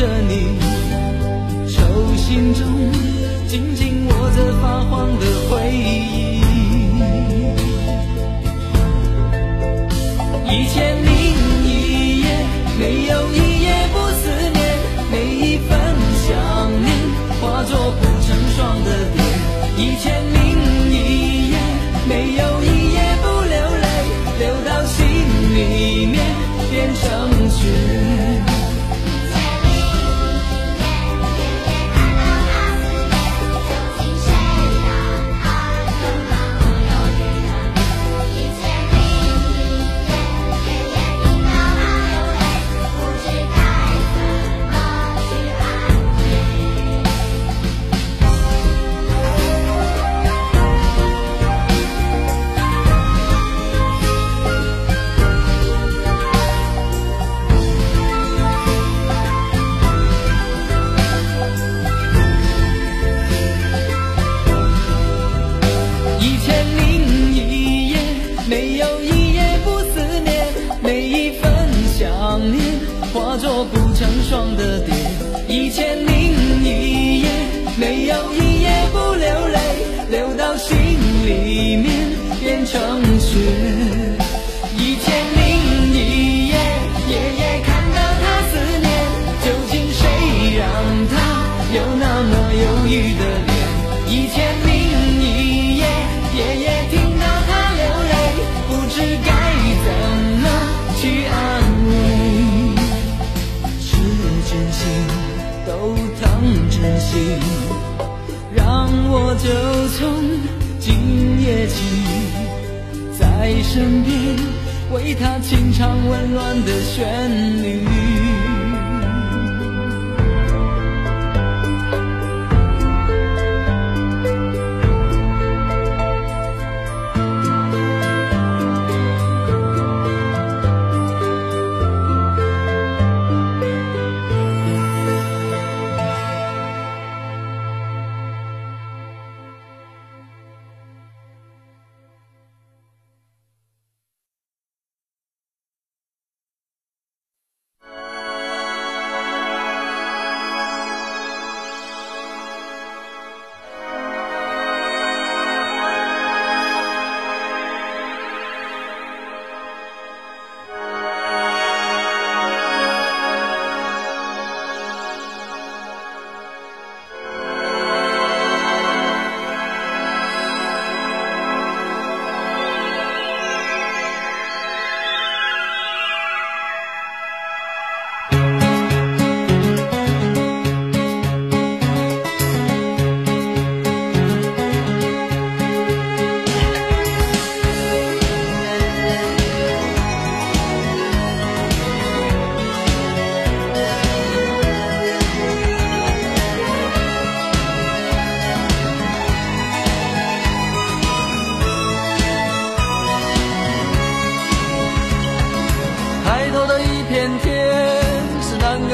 着你手心中，紧紧握着发黄的。雪。一千零一夜，夜夜看到他思念，究竟谁让他有那么忧郁的脸？一千零一夜，夜夜听到他流泪，不知该怎么去安慰。是真心都当真心，让我就从今夜起，身边为他轻唱温暖的旋律。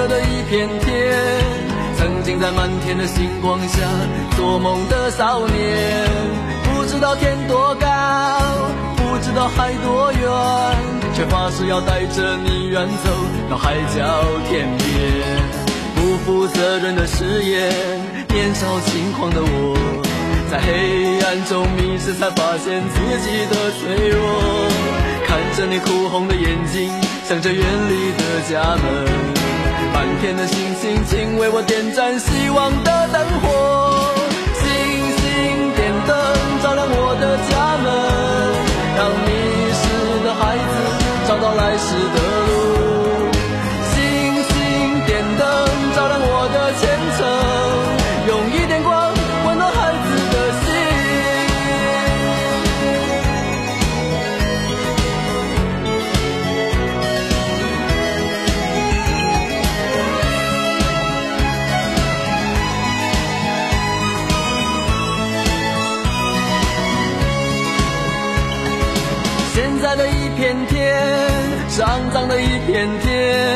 的一片天。曾经在满天的星光下做梦的少年，不知道天多高，不知道海多远，却发誓要带着你远走到海角天边。不负责任的誓言，年少轻狂的我，在黑暗中迷失，才发现自己的脆弱。看着你哭红的眼睛，想着远离的家门，天的星星，请为我点燃希望的灯火。的一片天，肮脏的一片天，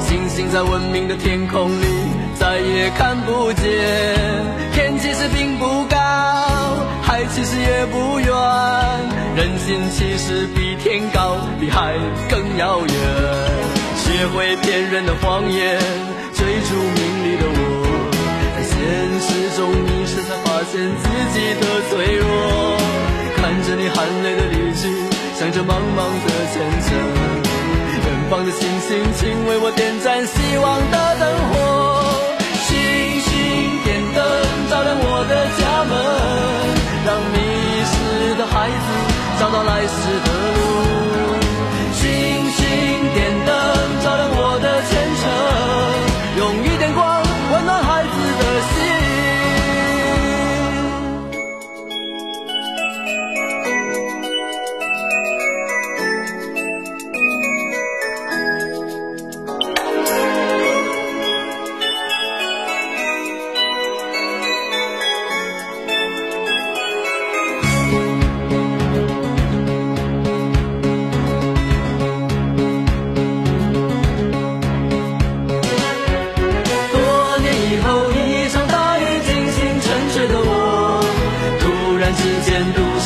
星星在文明的天空里再也看不见。天其实并不高，海其实也不远，人心其实比天高，比海更遥远。学会骗人的谎言，追逐名利的我，在现实中迷失，才发现自己的脆弱。看着你含泪的脸。向着茫茫的前程。远方的星星请为我点盏希望的灯火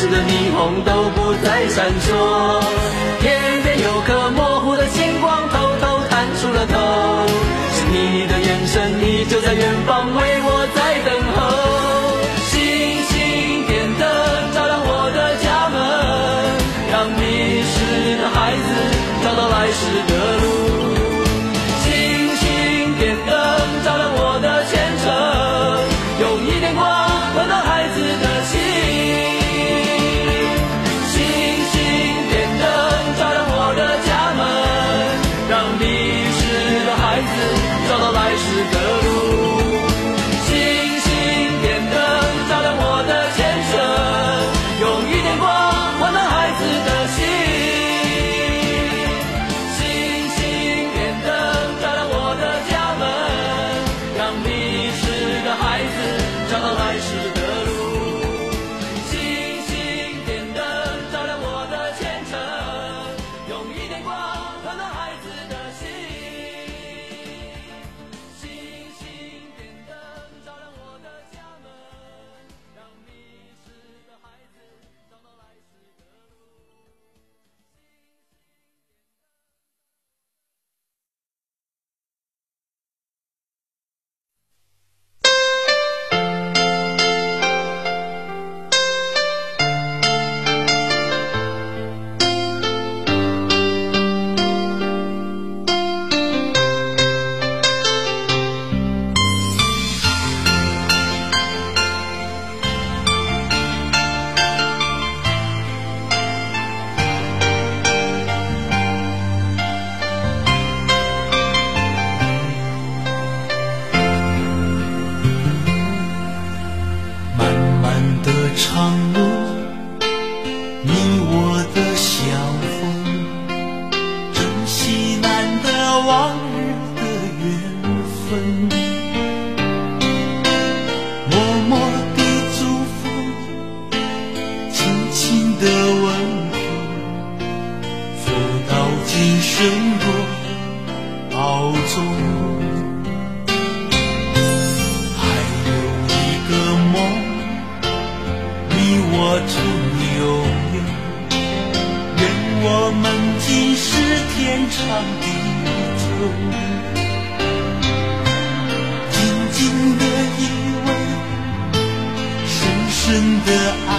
市的霓虹都不再闪烁天边有颗模糊的星光偷偷探出了头。是你的眼神依旧在远方为我在等候。星星点灯照亮我的家门让迷失的孩子找到来时的路。星星点灯照亮我的前程用一点光温暖孩子的心。长地久紧紧的依偎深深的爱